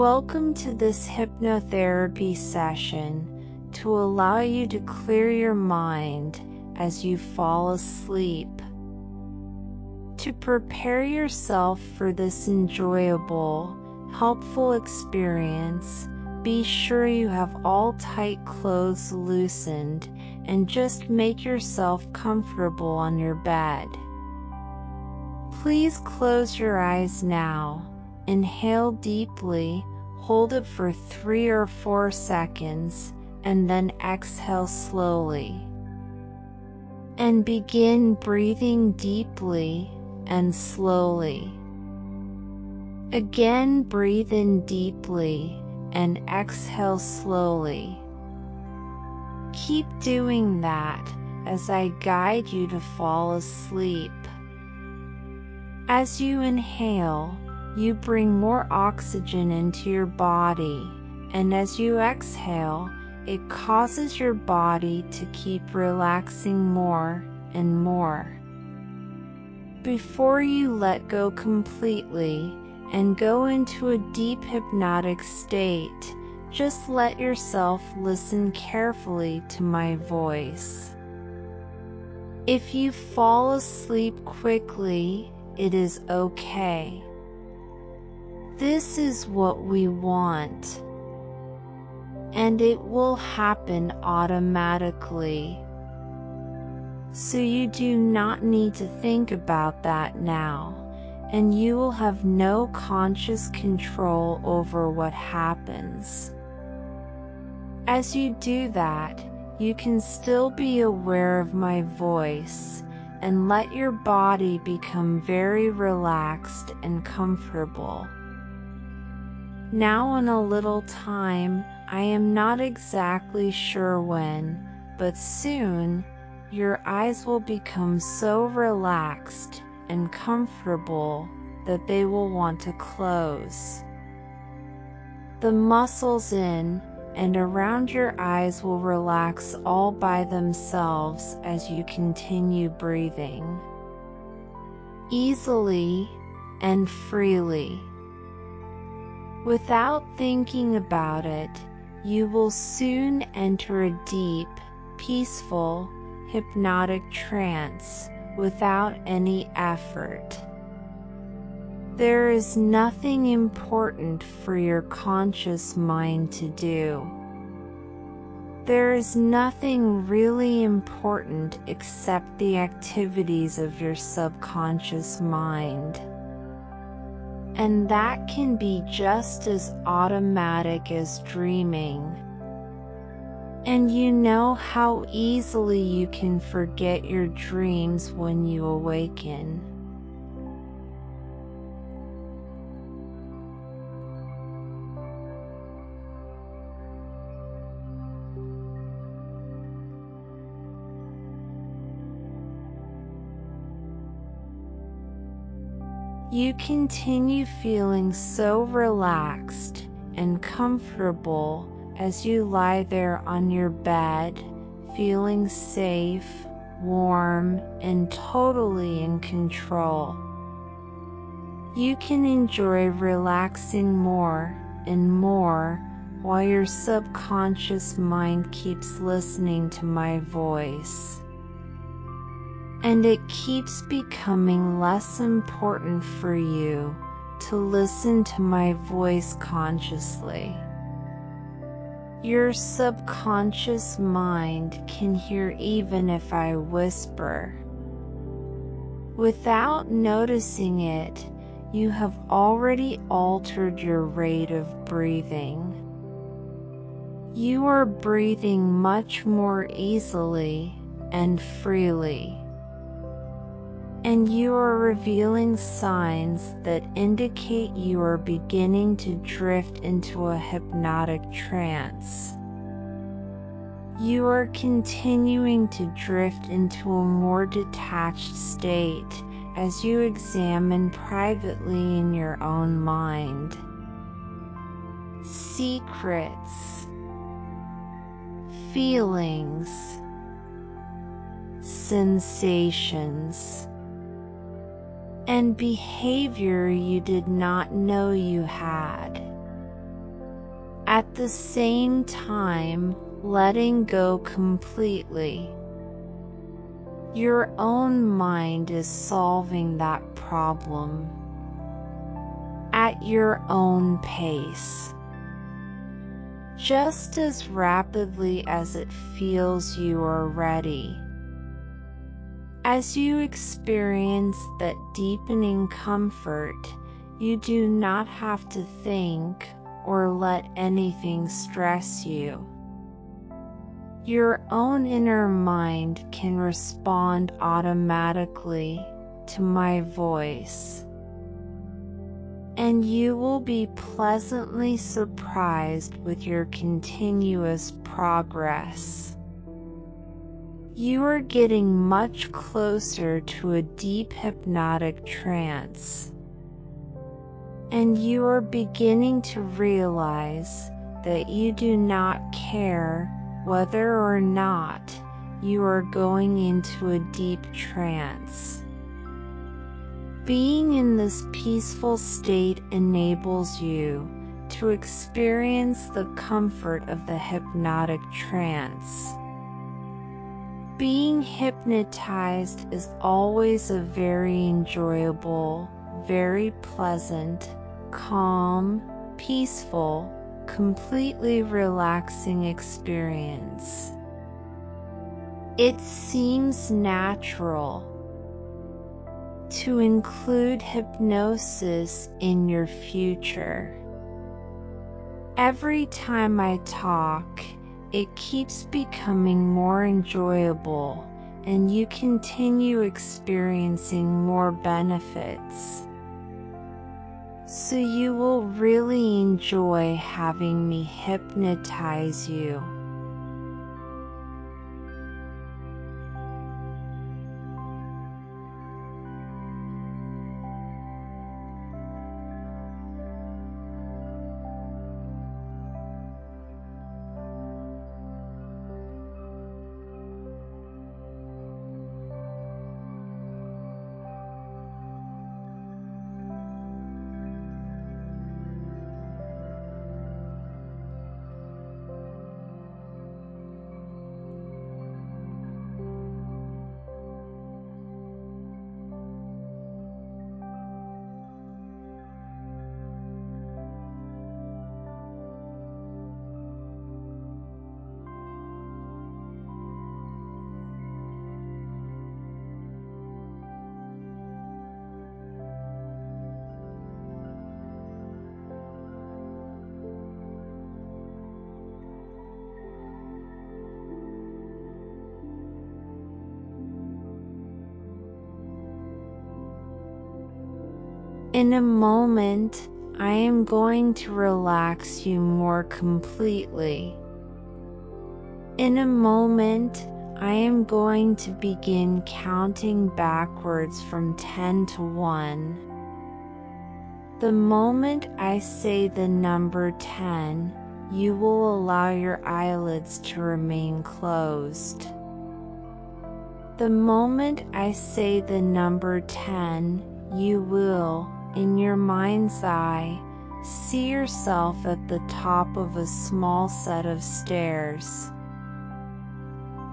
Welcome to this hypnotherapy session to allow you to clear your mind as you fall asleep. To prepare yourself for this enjoyable, helpful experience, be sure you have all tight clothes loosened and just make yourself comfortable on your bed. Please close your eyes now. Inhale deeply, hold it for three or four seconds, and then exhale slowly. And begin breathing deeply and slowly. Again, breathe in deeply and exhale slowly. Keep doing that as I guide you to fall asleep. As you inhale, you bring more oxygen into your body, and as you exhale, it causes your body to keep relaxing more and more. Before you let go completely, and go into a deep hypnotic state, just let yourself listen carefully to my voice. If you fall asleep quickly, it is okay. This is what we want. And it will happen automatically. So you do not need to think about that now and you will have no conscious control over what happens. As you do that, you can still be aware of my voice and let your body become very relaxed and comfortable. Now in a little time, I am not exactly sure when, but soon, your eyes will become so relaxed and comfortable that they will want to close. The muscles in and around your eyes will relax all by themselves as you continue breathing. Easily and freely. Without thinking about it, you will soon enter a deep, peaceful, hypnotic trance without any effort. There is nothing important for your conscious mind to do. There is nothing really important except the activities of your subconscious mind. And that can be just as automatic as dreaming and you know how easily you can forget your dreams when you awaken. You continue feeling so relaxed and comfortable as you lie there on your bed, feeling safe, warm, and totally in control. You can enjoy relaxing more and more while your subconscious mind keeps listening to my voice. And it keeps becoming less important for you to listen to my voice consciously. Your subconscious mind can hear even if I whisper. Without noticing it, you have already altered your rate of breathing. You are breathing much more easily and freely and you are revealing signs that indicate you are beginning to drift into a hypnotic trance. You are continuing to drift into a more detached state as you examine privately in your own mind. Secrets, feelings, sensations and behavior you did not know you had. At the same time, letting go completely. Your own mind is solving that problem at your own pace. Just as rapidly as it feels you are ready. As you experience that deepening comfort, you do not have to think or let anything stress you. Your own inner mind can respond automatically to my voice. And you will be pleasantly surprised with your continuous progress. You are getting much closer to a deep hypnotic trance. And you are beginning to realize that you do not care whether or not you are going into a deep trance. Being in this peaceful state enables you to experience the comfort of the hypnotic trance. Being hypnotized is always a very enjoyable, very pleasant, calm, peaceful, completely relaxing experience. It seems natural to include hypnosis in your future. Every time I talk, it keeps becoming more enjoyable and you continue experiencing more benefits so you will really enjoy having me hypnotize you. In a moment, I am going to relax you more completely. In a moment, I am going to begin counting backwards from 10 to 1. The moment I say the number 10, you will allow your eyelids to remain closed. The moment I say the number 10, you will, in your mind's eye, see yourself at the top of a small set of stairs.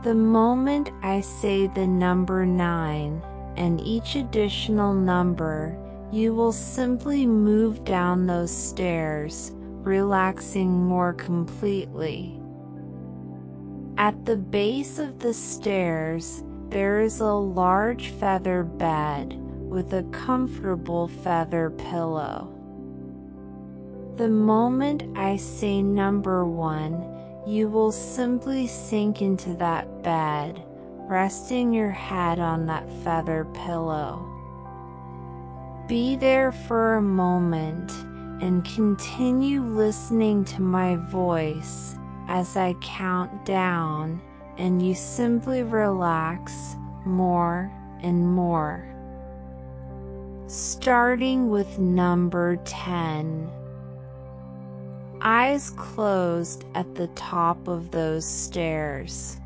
The moment I say the number 9 and each additional number, you will simply move down those stairs, relaxing more completely. At the base of the stairs, there is a large feather bed with a comfortable feather pillow. The moment I say number one, you will simply sink into that bed, resting your head on that feather pillow. Be there for a moment and continue listening to my voice as I count down and you simply relax more and more starting with number 10. Eyes closed at the top of those stairs.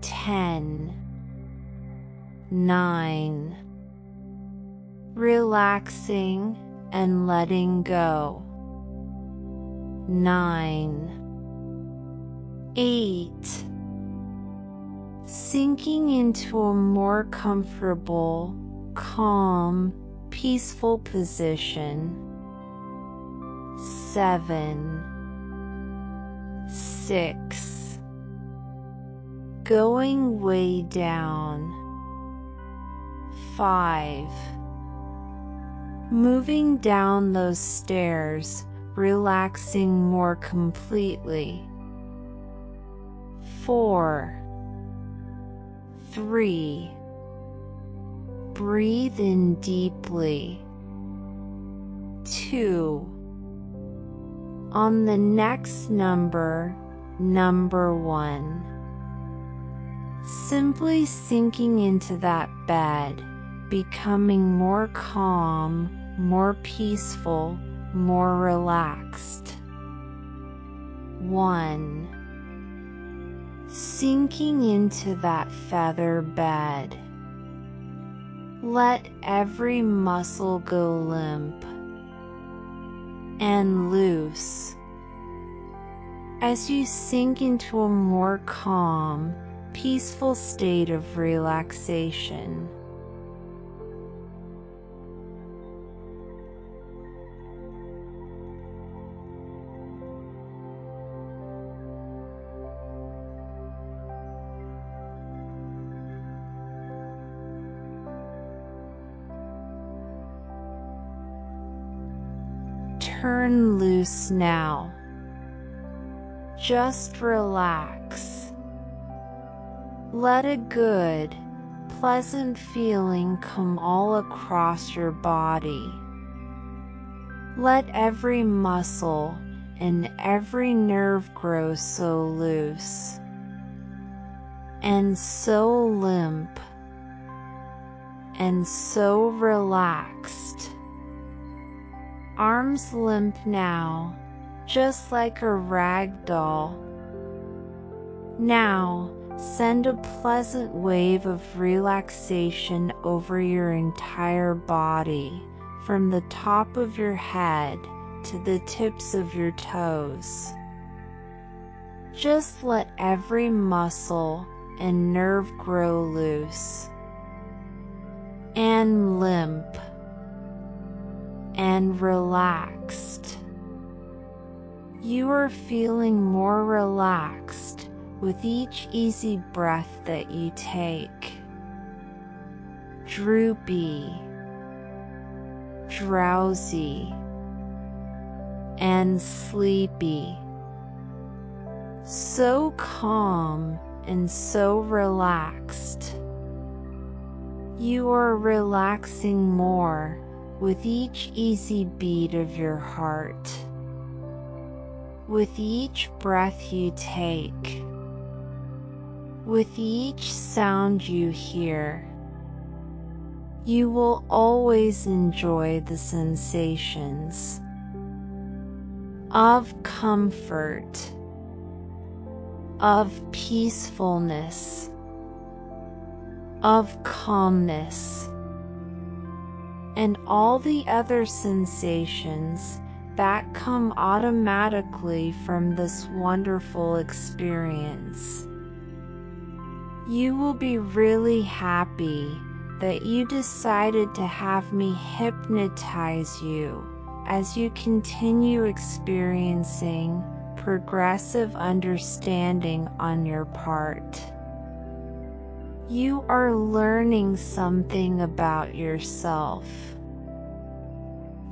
10. 9. Relaxing and letting go. nine, eight, sinking into a more comfortable, calm, peaceful position. Seven, six, going way down. Five, moving down those stairs, relaxing more completely. Four, three, breathe in deeply. Two, on the next number, number one. Simply sinking into that bed, becoming more calm, more peaceful, more relaxed. 1. Sinking into that feather bed. Let every muscle go limp and loose. As you sink into a more calm, peaceful state of relaxation. Turn loose now. Just relax. Let a good, pleasant feeling come all across your body. Let every muscle and every nerve grow so loose and so limp and so relaxed. Arms limp now, just like a rag doll. Now, send a pleasant wave of relaxation over your entire body, from the top of your head to the tips of your toes. Just let every muscle and nerve grow loose and limp and relaxed. You are feeling more relaxed with each easy breath that you take. Droopy, drowsy, and sleepy. So calm and so relaxed. You are relaxing more with each easy beat of your heart. With each breath you take, with each sound you hear, you will always enjoy the sensations of comfort, of peacefulness, of calmness and all the other sensations that come automatically from this wonderful experience. You will be really happy that you decided to have me hypnotize you as you continue experiencing progressive understanding on your part. You are learning something about yourself.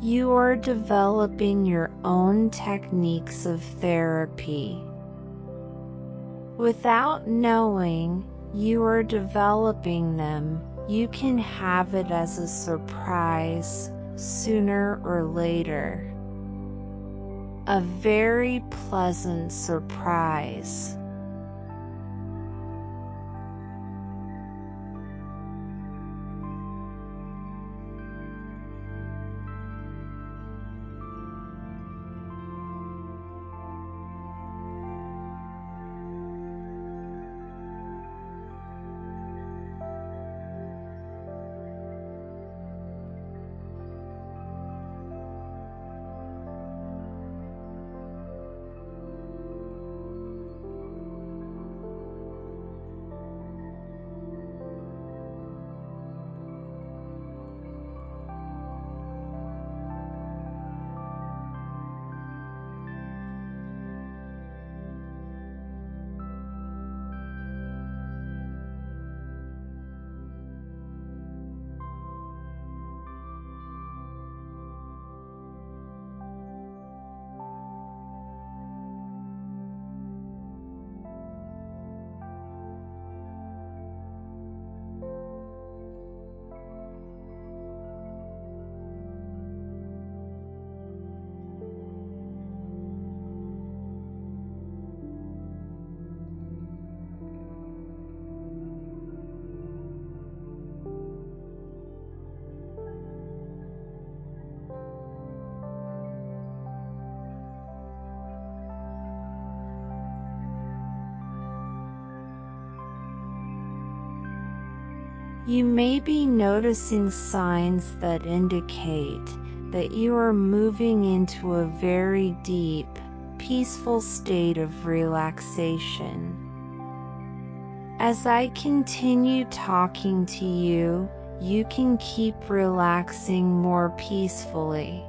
You are developing your own techniques of therapy. Without knowing you are developing them, you can have it as a surprise sooner or later. A very pleasant surprise. You may be noticing signs that indicate that you are moving into a very deep, peaceful state of relaxation. As I continue talking to you, you can keep relaxing more peacefully.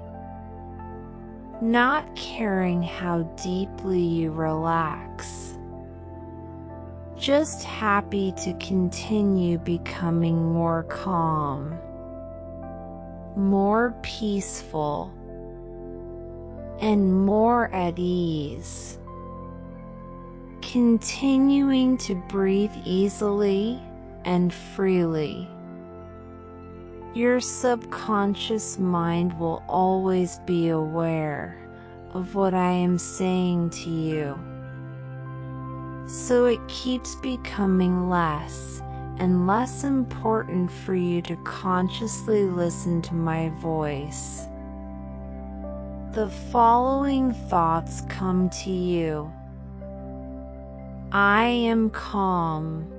Not caring how deeply you relax. Just happy to continue becoming more calm, more peaceful, and more at ease. Continuing to breathe easily and freely. Your subconscious mind will always be aware of what I am saying to you. So it keeps becoming less and less important for you to consciously listen to my voice. The following thoughts come to you. I am calm,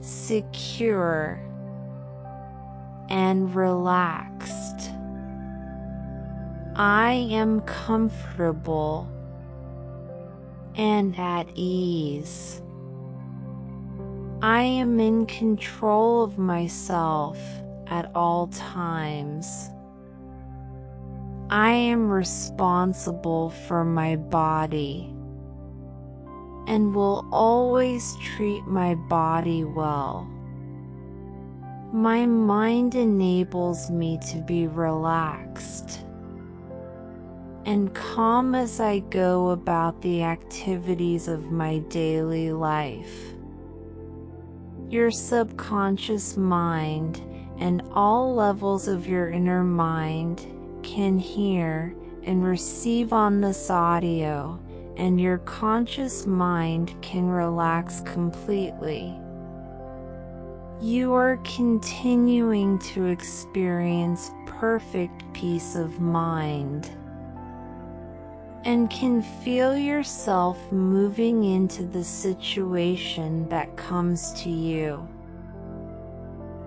secure, and relaxed. I am comfortable and at ease. I am in control of myself at all times. I am responsible for my body and will always treat my body well. My mind enables me to be relaxed and calm as I go about the activities of my daily life. Your subconscious mind and all levels of your inner mind can hear and receive on this audio, and your conscious mind can relax completely. You are continuing to experience perfect peace of mind and can feel yourself moving into the situation that comes to you.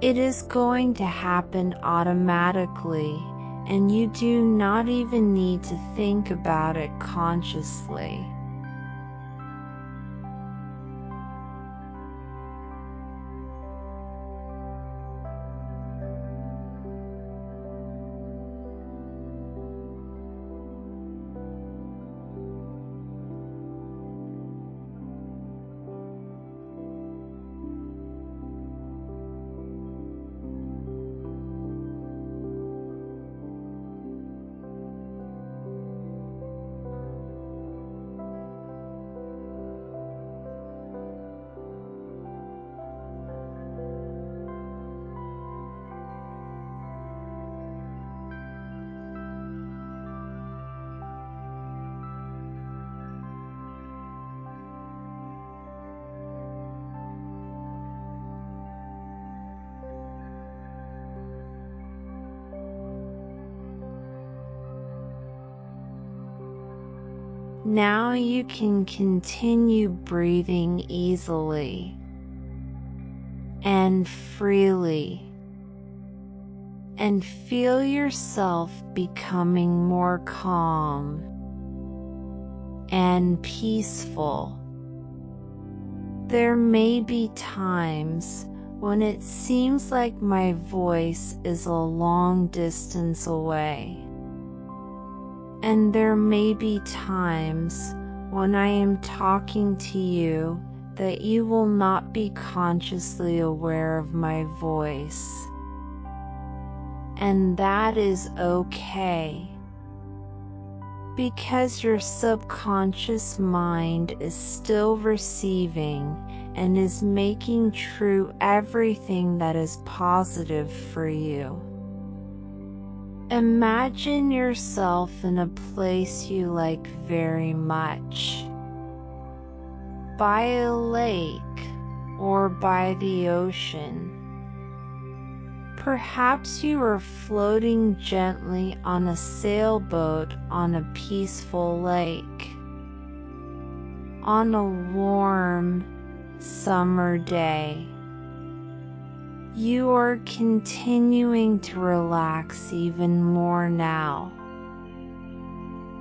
It is going to happen automatically and you do not even need to think about it consciously. You can continue breathing easily and freely and feel yourself becoming more calm and peaceful. There may be times when it seems like my voice is a long distance away. And there may be times when I am talking to you that you will not be consciously aware of my voice. And that is okay. Because your subconscious mind is still receiving and is making true everything that is positive for you. Imagine yourself in a place you like very much. By a lake or by the ocean. Perhaps you are floating gently on a sailboat on a peaceful lake. On a warm summer day. You are continuing to relax even more now.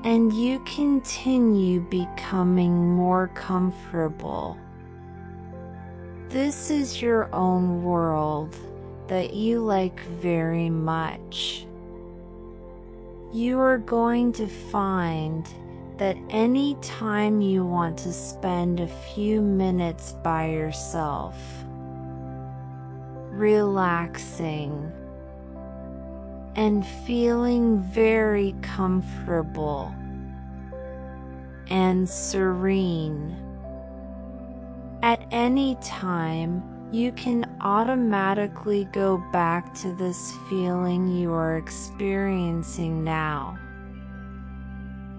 And you continue becoming more comfortable. This is your own world that you like very much. You are going to find that any time you want to spend a few minutes by yourself, relaxing, and feeling very comfortable and serene. At any time, you can automatically go back to this feeling you are experiencing now.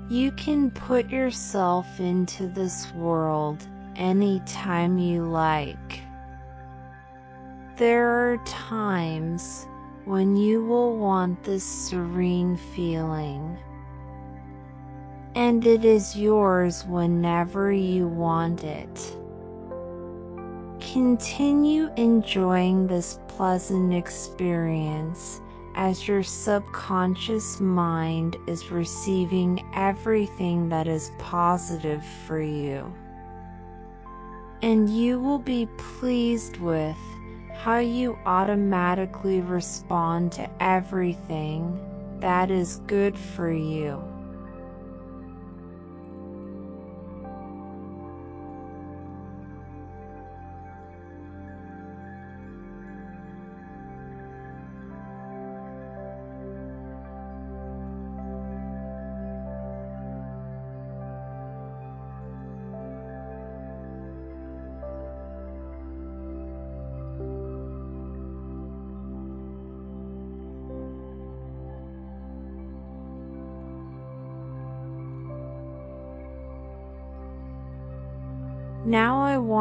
You can put yourself into this world anytime you like. There are times when you will want this serene feeling. And it is yours whenever you want it. Continue enjoying this pleasant experience as your subconscious mind is receiving everything that is positive for you. And you will be pleased with how you automatically respond to everything that is good for you.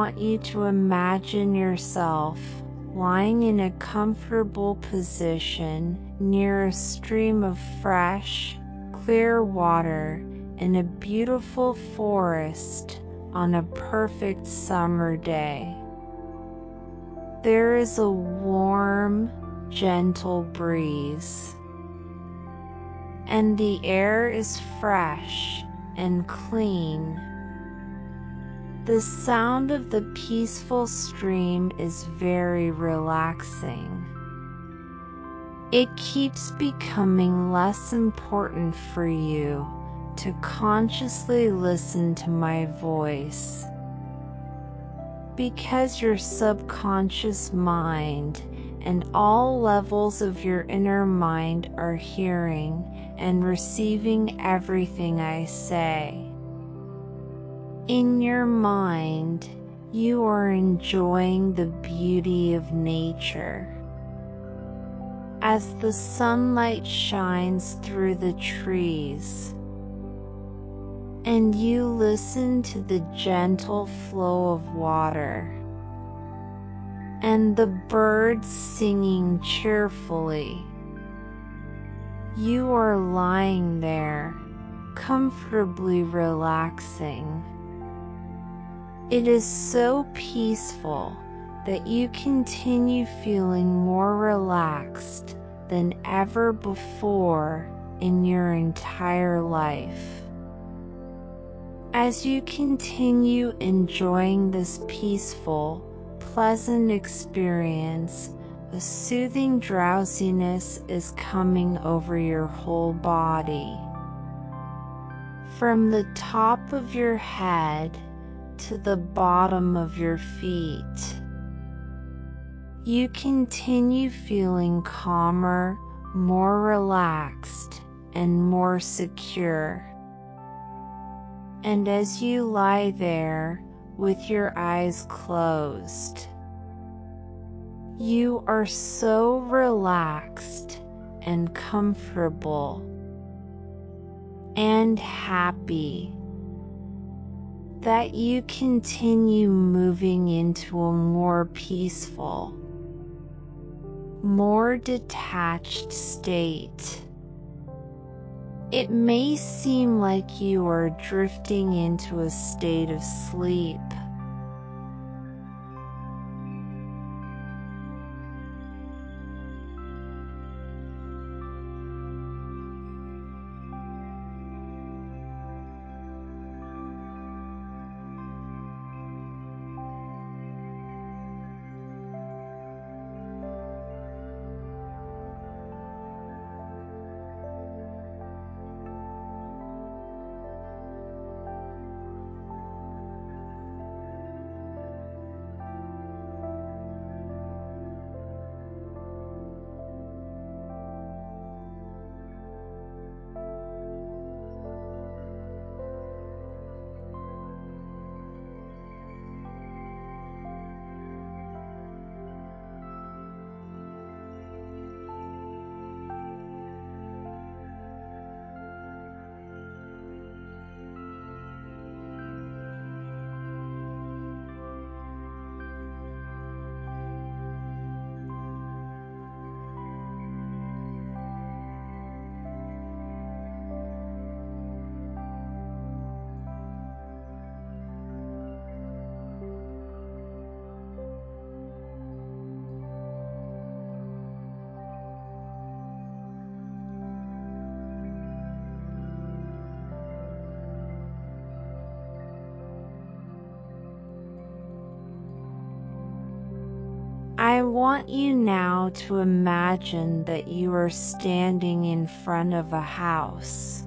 Want you to imagine yourself lying in a comfortable position near a stream of fresh, clear water in a beautiful forest on a perfect summer day. There is a warm, gentle breeze, and the air is fresh and clean the sound of the peaceful stream is very relaxing. It keeps becoming less important for you to consciously listen to my voice. Because your subconscious mind and all levels of your inner mind are hearing and receiving everything I say. In your mind, you are enjoying the beauty of nature. As the sunlight shines through the trees, and you listen to the gentle flow of water, and the birds singing cheerfully. You are lying there, comfortably relaxing. It is so peaceful that you continue feeling more relaxed than ever before in your entire life. As you continue enjoying this peaceful, pleasant experience, a soothing drowsiness is coming over your whole body. From the top of your head to the bottom of your feet. You continue feeling calmer, more relaxed, and more secure. And as you lie there with your eyes closed, you are so relaxed and comfortable and happy that you continue moving into a more peaceful, more detached state. It may seem like you are drifting into a state of sleep. Want you now to imagine that you are standing in front of a house.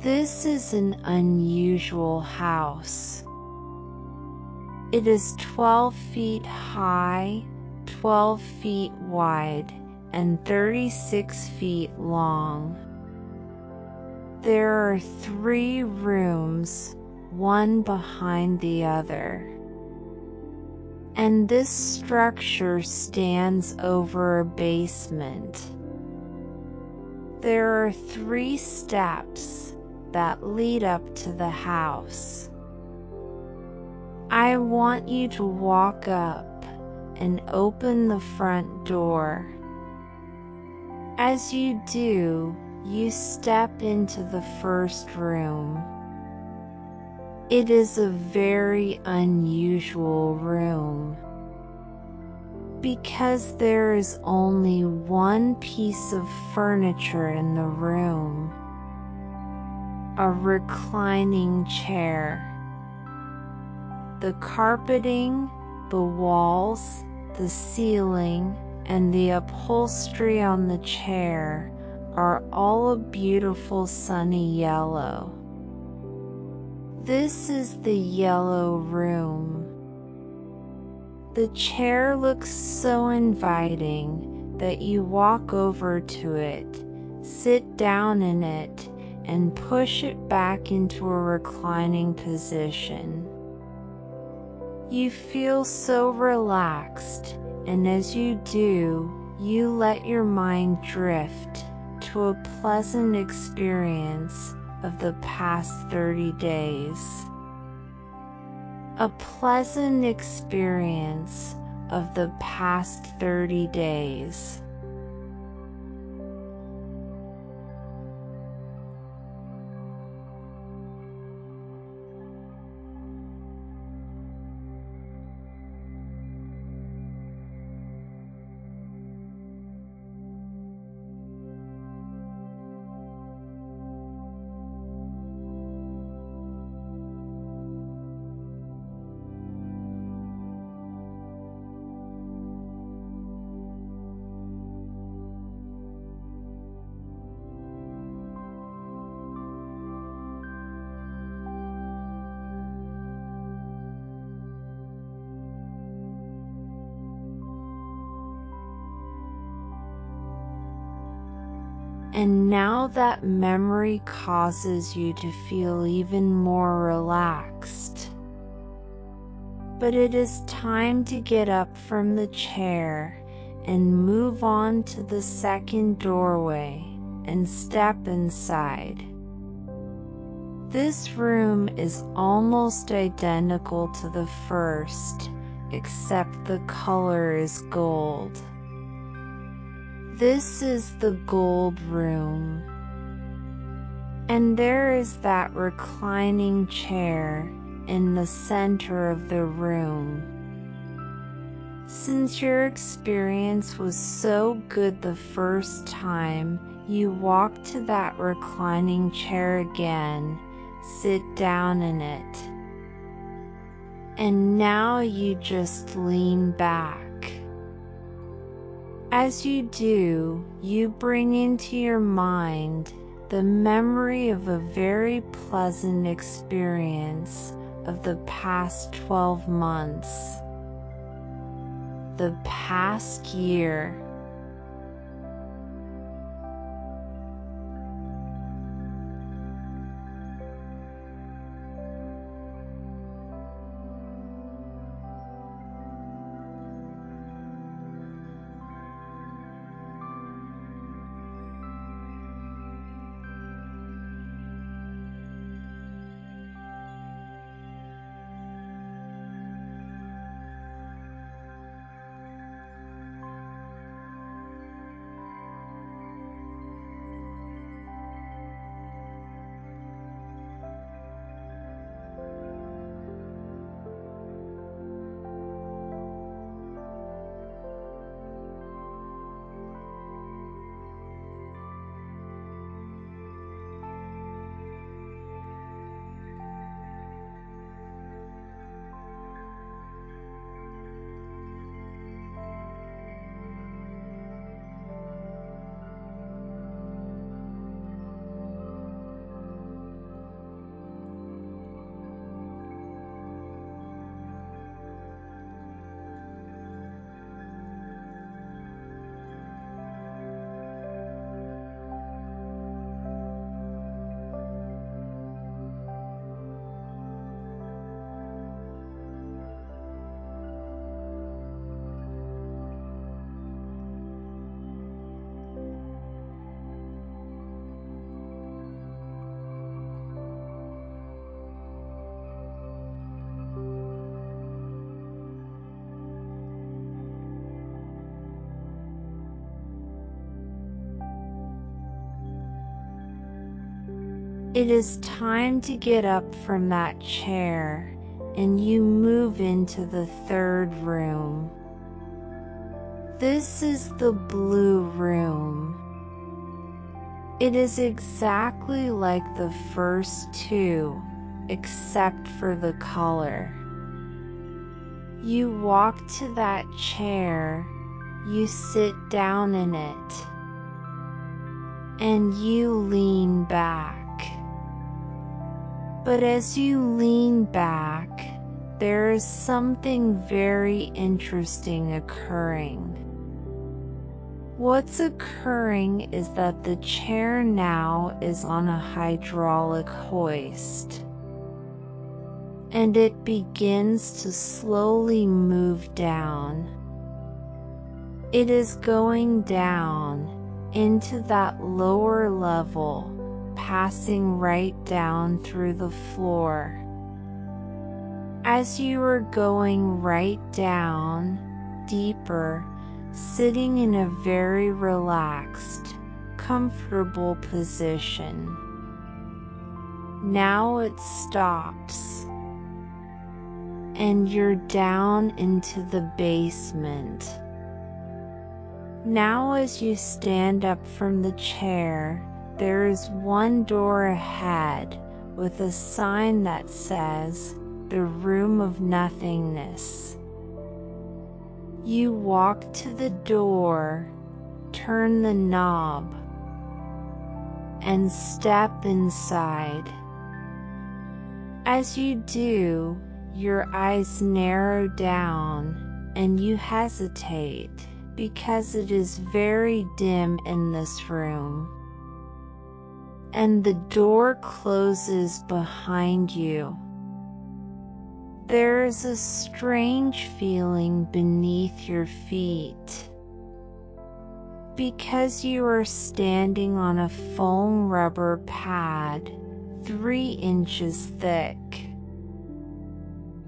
This is an unusual house. It is 12 feet high, 12 feet wide, and 36 feet long. There are three rooms, one behind the other. And this structure stands over a basement. There are three steps that lead up to the house. I want you to walk up and open the front door. As you do, you step into the first room. It is a very unusual room because there is only one piece of furniture in the room a reclining chair. The carpeting, the walls, the ceiling, and the upholstery on the chair are all a beautiful sunny yellow. This is the yellow room. The chair looks so inviting that you walk over to it, sit down in it, and push it back into a reclining position. You feel so relaxed, and as you do, you let your mind drift to a pleasant experience of the past 30 days. A pleasant experience of the past 30 days. And now that memory causes you to feel even more relaxed. But it is time to get up from the chair and move on to the second doorway and step inside. This room is almost identical to the first, except the color is gold. This is the gold room. And there is that reclining chair in the center of the room. Since your experience was so good the first time, you walk to that reclining chair again, sit down in it. And now you just lean back. As you do, you bring into your mind the memory of a very pleasant experience of the past 12 months, the past year, It is time to get up from that chair and you move into the third room. This is the blue room. It is exactly like the first two, except for the color. You walk to that chair, you sit down in it, and you lean back. But as you lean back, there is something very interesting occurring. What's occurring is that the chair now is on a hydraulic hoist and it begins to slowly move down. It is going down into that lower level, passing right down through the floor. As you are going right down, deeper, sitting in a very relaxed, comfortable position. Now it stops and you're down into the basement. Now as you stand up from the chair, there is one door ahead with a sign that says, the room of nothingness. You walk to the door, turn the knob, and step inside. As you do, your eyes narrow down and you hesitate because it is very dim in this room. And the door closes behind you. There is a strange feeling beneath your feet. Because you are standing on a foam rubber pad three inches thick.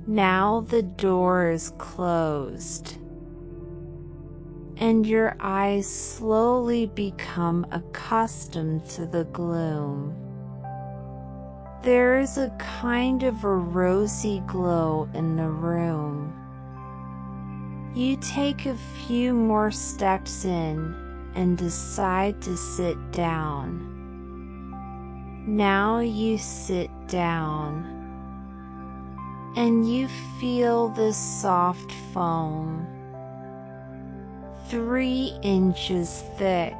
Now the door is closed and your eyes slowly become accustomed to the gloom. There is a kind of a rosy glow in the room. You take a few more steps in and decide to sit down. Now you sit down and you feel this soft foam, three inches thick,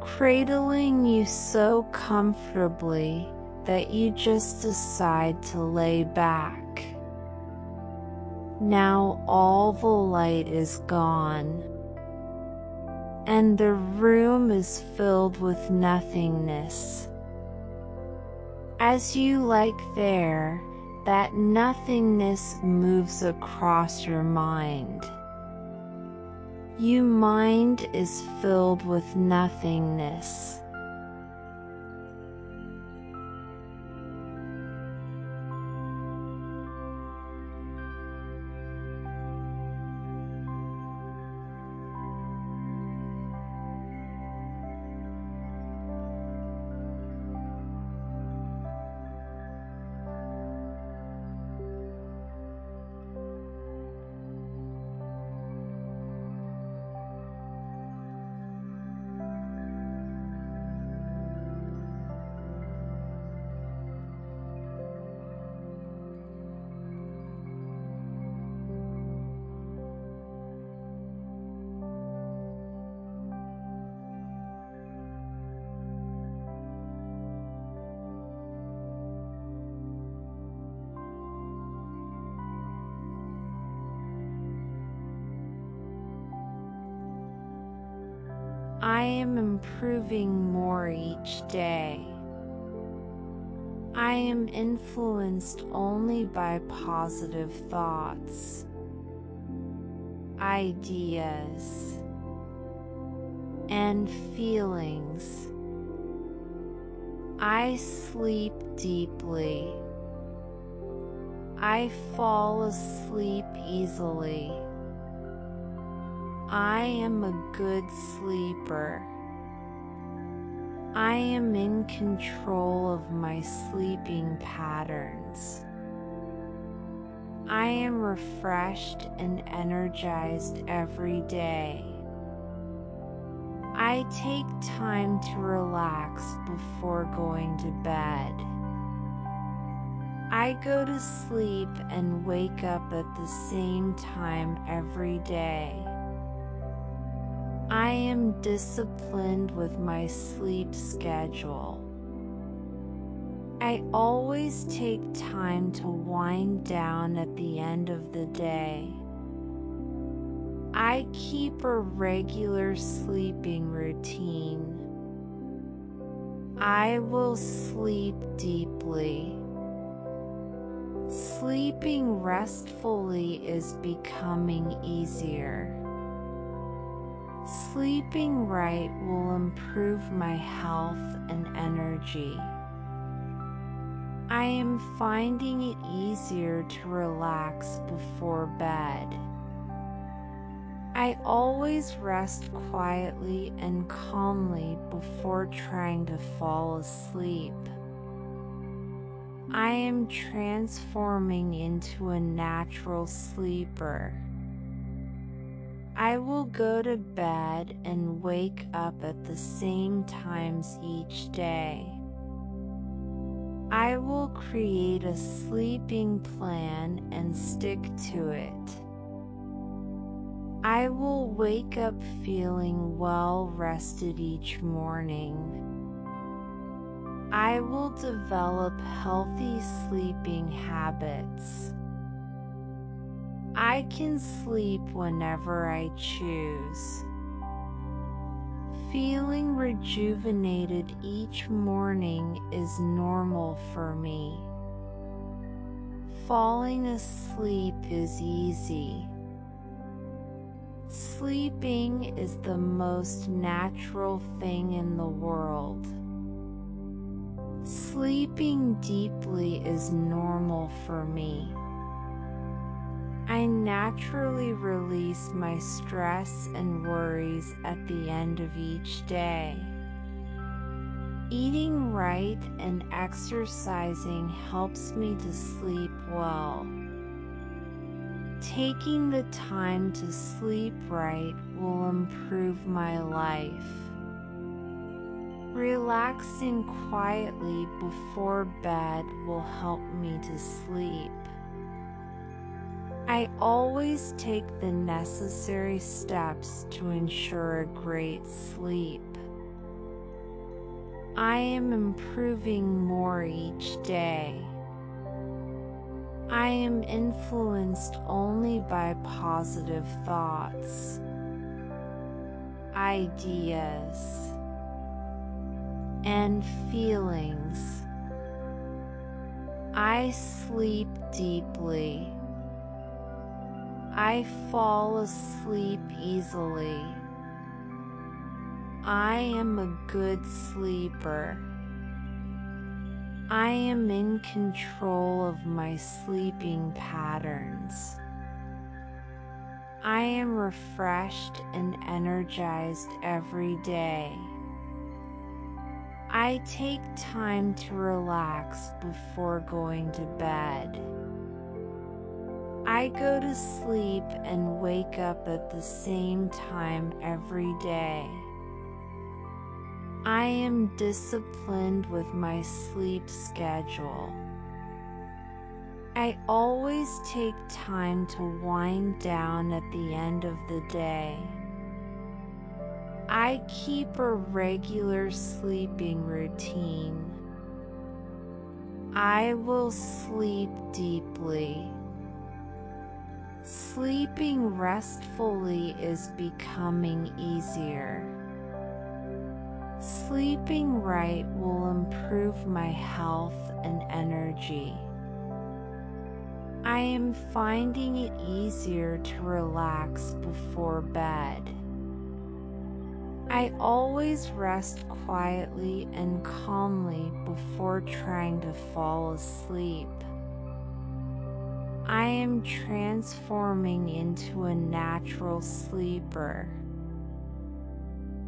cradling you so comfortably that you just decide to lay back. Now all the light is gone, and the room is filled with nothingness as you like there, that nothingness moves across your mind. You mind is filled with nothingness. I am improving more each day. I am influenced only by positive thoughts, ideas, and feelings. I sleep deeply. I fall asleep easily. I am a good sleeper. I am in control of my sleeping patterns. I am refreshed and energized every day. I take time to relax before going to bed. I go to sleep and wake up at the same time every day. I am disciplined with my sleep schedule. I always take time to wind down at the end of the day. I keep a regular sleeping routine. I will sleep deeply. Sleeping restfully is becoming easier. Sleeping right will improve my health and energy. I am finding it easier to relax before bed. I always rest quietly and calmly before trying to fall asleep. I am transforming into a natural sleeper. I will go to bed and wake up at the same times each day. I will create a sleeping plan and stick to it. I will wake up feeling well rested each morning. I will develop healthy sleeping habits. I can sleep whenever I choose. Feeling rejuvenated each morning is normal for me. Falling asleep is easy. Sleeping is the most natural thing in the world. Sleeping deeply is normal for me. I naturally release my stress and worries at the end of each day. Eating right and exercising helps me to sleep well. Taking the time to sleep right will improve my life. Relaxing quietly before bed will help me to sleep. I always take the necessary steps to ensure a great sleep. I am improving more each day. I am influenced only by positive thoughts, ideas, and feelings. I sleep deeply. I fall asleep easily. I am a good sleeper. I am in control of my sleeping patterns. I am refreshed and energized every day. I take time to relax before going to bed. I go to sleep and wake up at the same time every day. I am disciplined with my sleep schedule. I always take time to wind down at the end of the day. I keep a regular sleeping routine. I will sleep deeply. Sleeping restfully is becoming easier. Sleeping right will improve my health and energy. I am finding it easier to relax before bed. I always rest quietly and calmly before trying to fall asleep. I am transforming into a natural sleeper.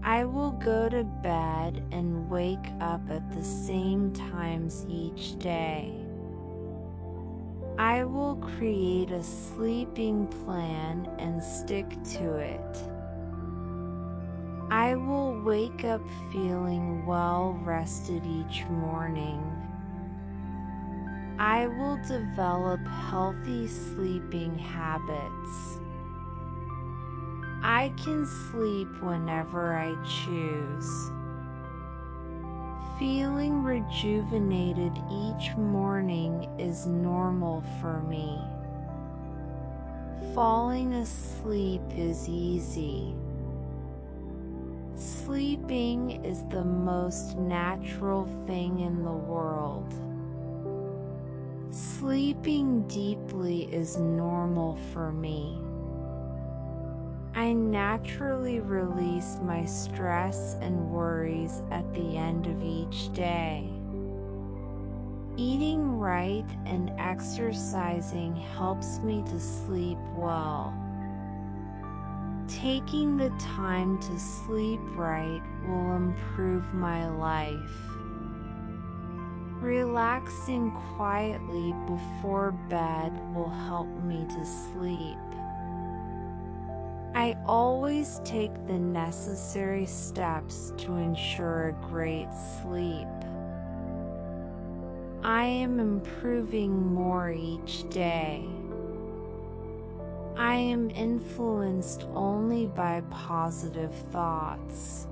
I will go to bed and wake up at the same times each day. I will create a sleeping plan and stick to it. I will wake up feeling well rested each morning. I will develop healthy sleeping habits. I can sleep whenever I choose. Feeling rejuvenated each morning is normal for me. Falling asleep is easy. Sleeping is the most natural thing in the world. Sleeping deeply is normal for me. I naturally release my stress and worries at the end of each day. Eating right and exercising helps me to sleep well. Taking the time to sleep right will improve my life. Relaxing quietly before bed will help me to sleep. I always take the necessary steps to ensure a great sleep. I am improving more each day. I am influenced only by positive thoughts,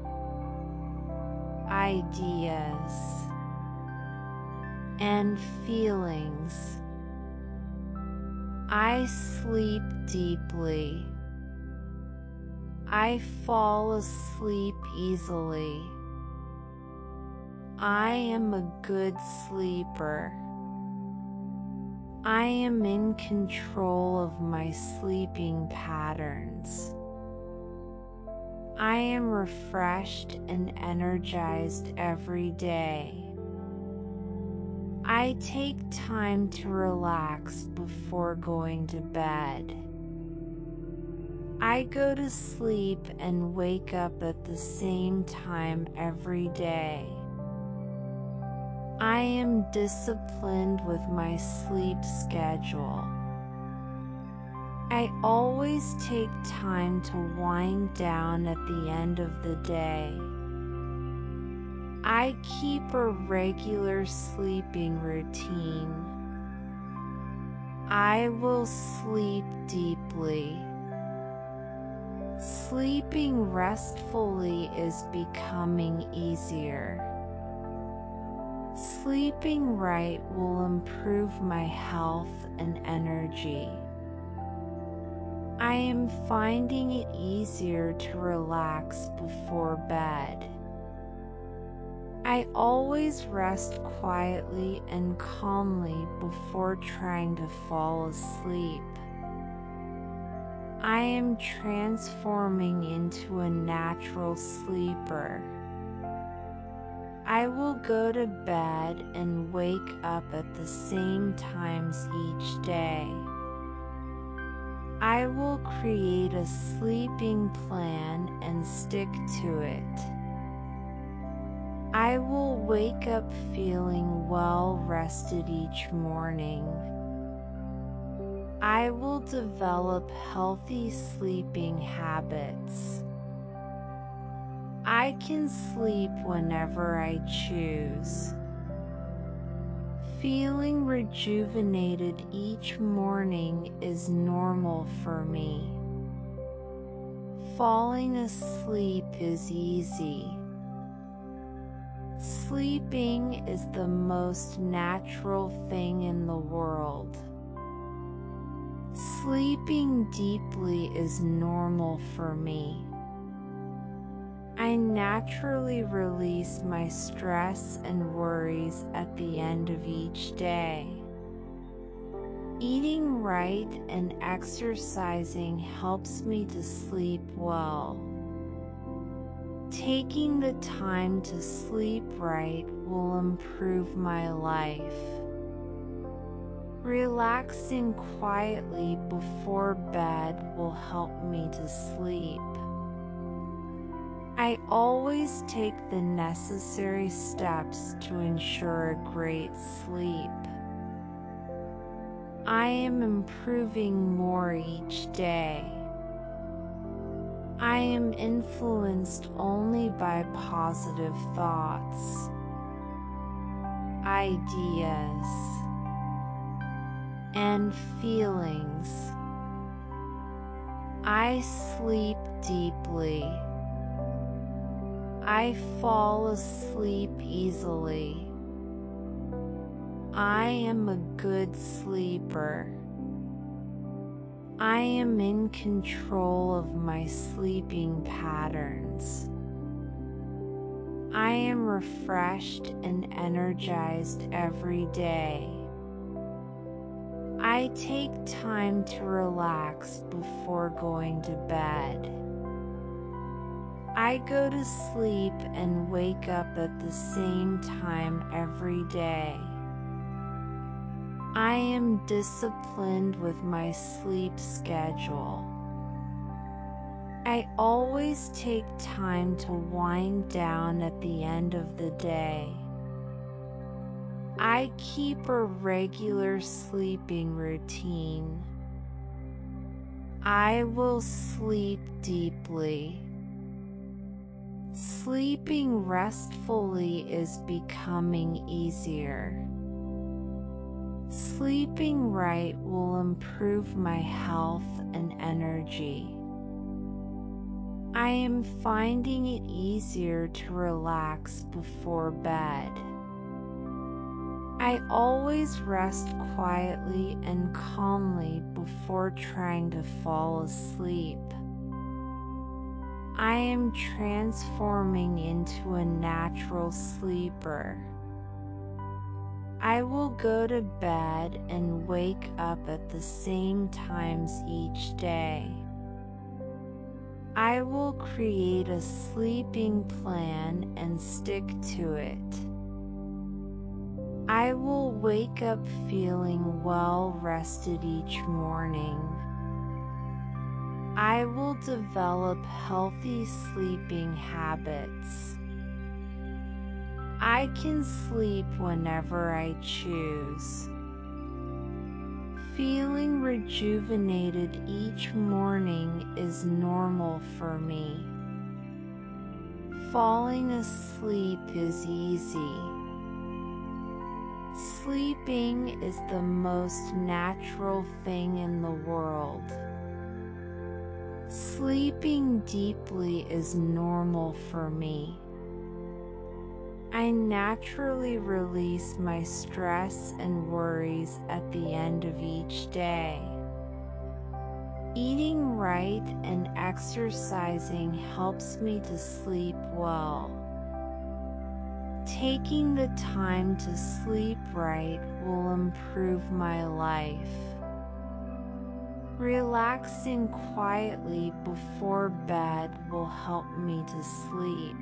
ideas, and feelings. I sleep deeply. I fall asleep easily. I am a good sleeper. I am in control of my sleeping patterns. I am refreshed and energized every day. I take time to relax before going to bed. I go to sleep and wake up at the same time every day. I am disciplined with my sleep schedule. I always take time to wind down at the end of the day. I keep a regular sleeping routine. I will sleep deeply. Sleeping restfully is becoming easier. Sleeping right will improve my health and energy. I am finding it easier to relax before bed. I always rest quietly and calmly before trying to fall asleep. I am transforming into a natural sleeper. I will go to bed and wake up at the same times each day. I will create a sleeping plan and stick to it. I will wake up feeling well rested each morning. I will develop healthy sleeping habits. I can sleep whenever I choose. Feeling rejuvenated each morning is normal for me. Falling asleep is easy. Sleeping is the most natural thing in the world. Sleeping deeply is normal for me. I naturally release my stress and worries at the end of each day. Eating right and exercising helps me to sleep well. Taking the time to sleep right will improve my life. Relaxing quietly before bed will help me to sleep. I always take the necessary steps to ensure a great sleep. I am improving more each day. I am influenced only by positive thoughts, ideas, and feelings. I sleep deeply. I fall asleep easily. I am a good sleeper. I am in control of my sleeping patterns. I am refreshed and energized every day. I take time to relax before going to bed. I go to sleep and wake up at the same time every day. I am disciplined with my sleep schedule. I always take time to wind down at the end of the day. I keep a regular sleeping routine. I will sleep deeply. Sleeping restfully is becoming easier. Sleeping right will improve my health and energy. I am finding it easier to relax before bed. I always rest quietly and calmly before trying to fall asleep. I am transforming into a natural sleeper. I will go to bed and wake up at the same times each day. I will create a sleeping plan and stick to it. I will wake up feeling well rested each morning. I will develop healthy sleeping habits. I can sleep whenever I choose. Feeling rejuvenated each morning is normal for me. Falling asleep is easy. Sleeping is the most natural thing in the world. Sleeping deeply is normal for me. I naturally release my stress and worries at the end of each day. Eating right and exercising helps me to sleep well. Taking the time to sleep right will improve my life. Relaxing quietly before bed will help me to sleep.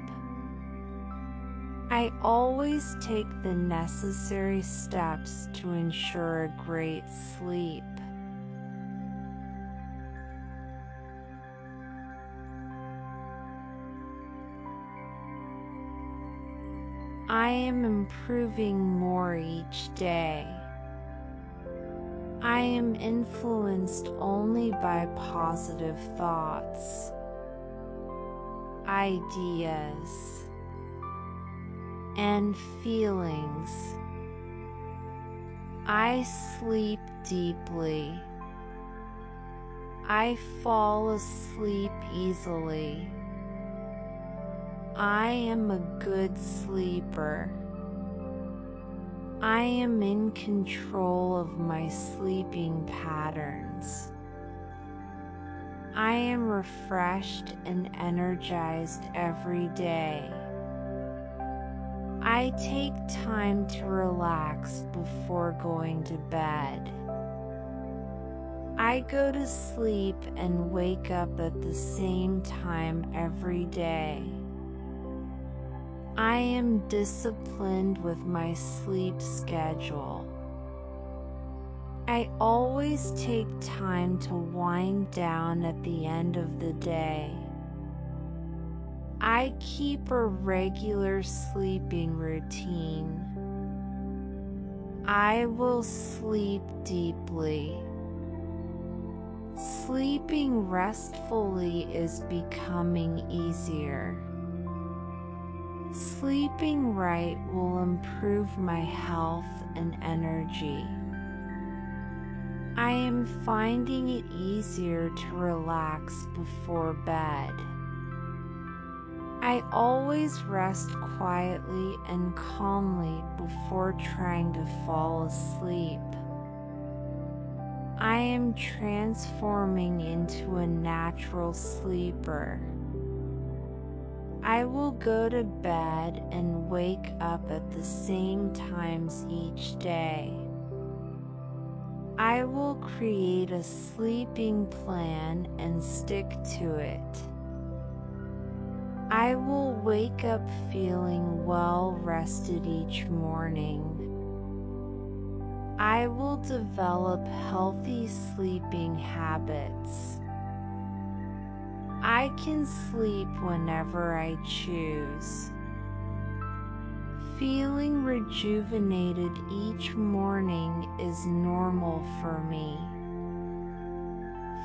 I always take the necessary steps to ensure a great sleep. I am improving more each day. I am influenced only by positive thoughts, ideas, and feelings. I sleep deeply. I fall asleep easily. I am a good sleeper. I am in control of my sleeping patterns. I am refreshed and energized every day. I take time to relax before going to bed. I go to sleep and wake up at the same time every day. I am disciplined with my sleep schedule. I always take time to wind down at the end of the day. I keep a regular sleeping routine. I will sleep deeply. Sleeping restfully is becoming easier. Sleeping right will improve my health and energy. I am finding it easier to relax before bed. I always rest quietly and calmly before trying to fall asleep. I am transforming into a natural sleeper. I will go to bed and wake up at the same times each day. I will create a sleeping plan and stick to it. I will wake up feeling well rested each morning. I will develop healthy sleeping habits. I can sleep whenever I choose. Feeling rejuvenated each morning is normal for me.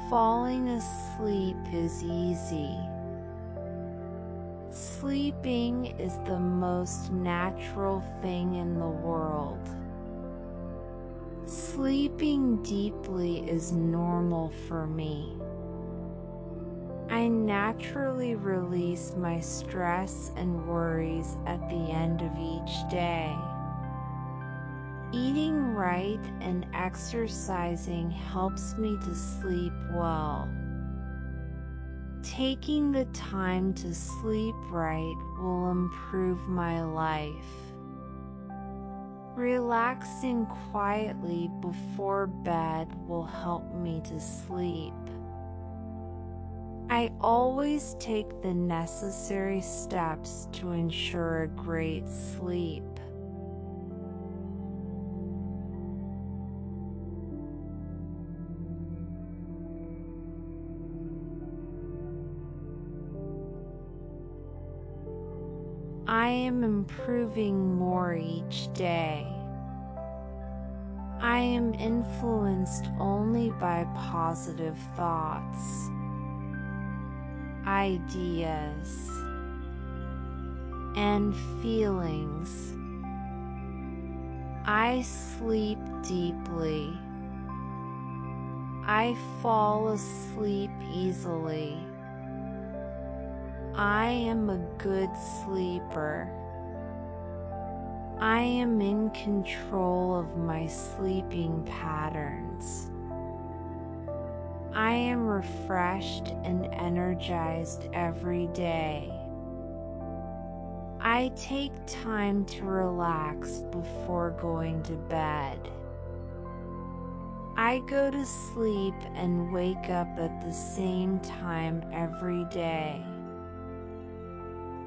Falling asleep is easy. Sleeping is the most natural thing in the world. Sleeping deeply is normal for me. I naturally release my stress and worries at the end of each day. Eating right and exercising helps me to sleep well. Taking the time to sleep right will improve my life. Relaxing quietly before bed will help me to sleep. I always take the necessary steps to ensure a great sleep. I am improving more each day. I am influenced only by positive thoughts, ideas, and feelings. I sleep deeply. I fall asleep easily. I am a good sleeper. I am in control of my sleeping patterns. I am refreshed and energized every day. I take time to relax before going to bed. I go to sleep and wake up at the same time every day.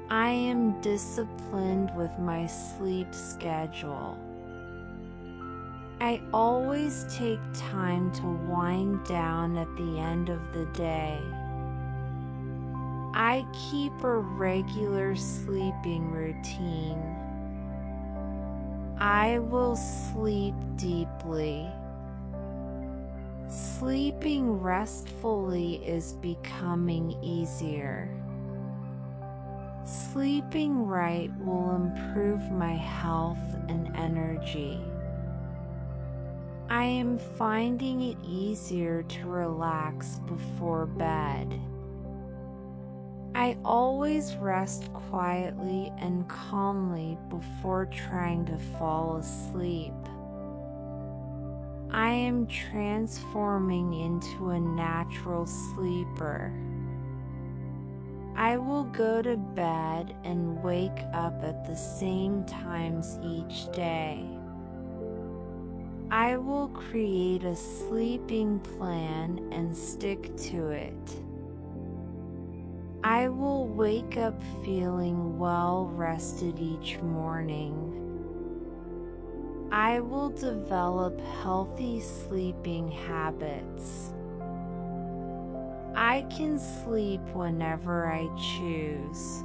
I am disciplined with my sleep schedule. I always take time to wind down at the end of the day. I keep a regular sleeping routine. I will sleep deeply. Sleeping restfully is becoming easier. Sleeping right will improve my health and energy. I am finding it easier to relax before bed. I always rest quietly and calmly before trying to fall asleep. I am transforming into a natural sleeper. I will go to bed and wake up at the same times each day. I will create a sleeping plan and stick to it. I will wake up feeling well rested each morning. I will develop healthy sleeping habits. I can sleep whenever I choose.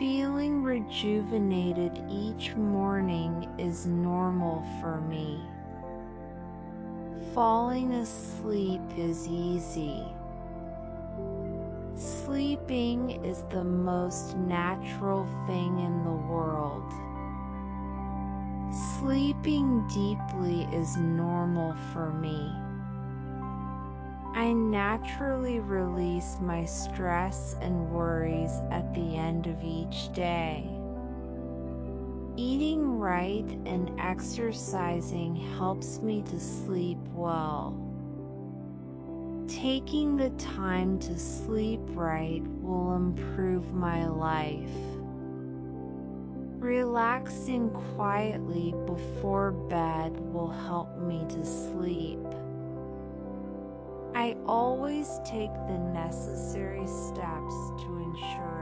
Feeling rejuvenated each morning is normal for me. Falling asleep is easy. Sleeping is the most natural thing in the world. Sleeping deeply is normal for me. I naturally release my stress and worries at the end of each day. Eating right and exercising helps me to sleep well. Taking the time to sleep right will improve my life. Relaxing quietly before bed will help me to sleep. I always take the necessary steps to ensure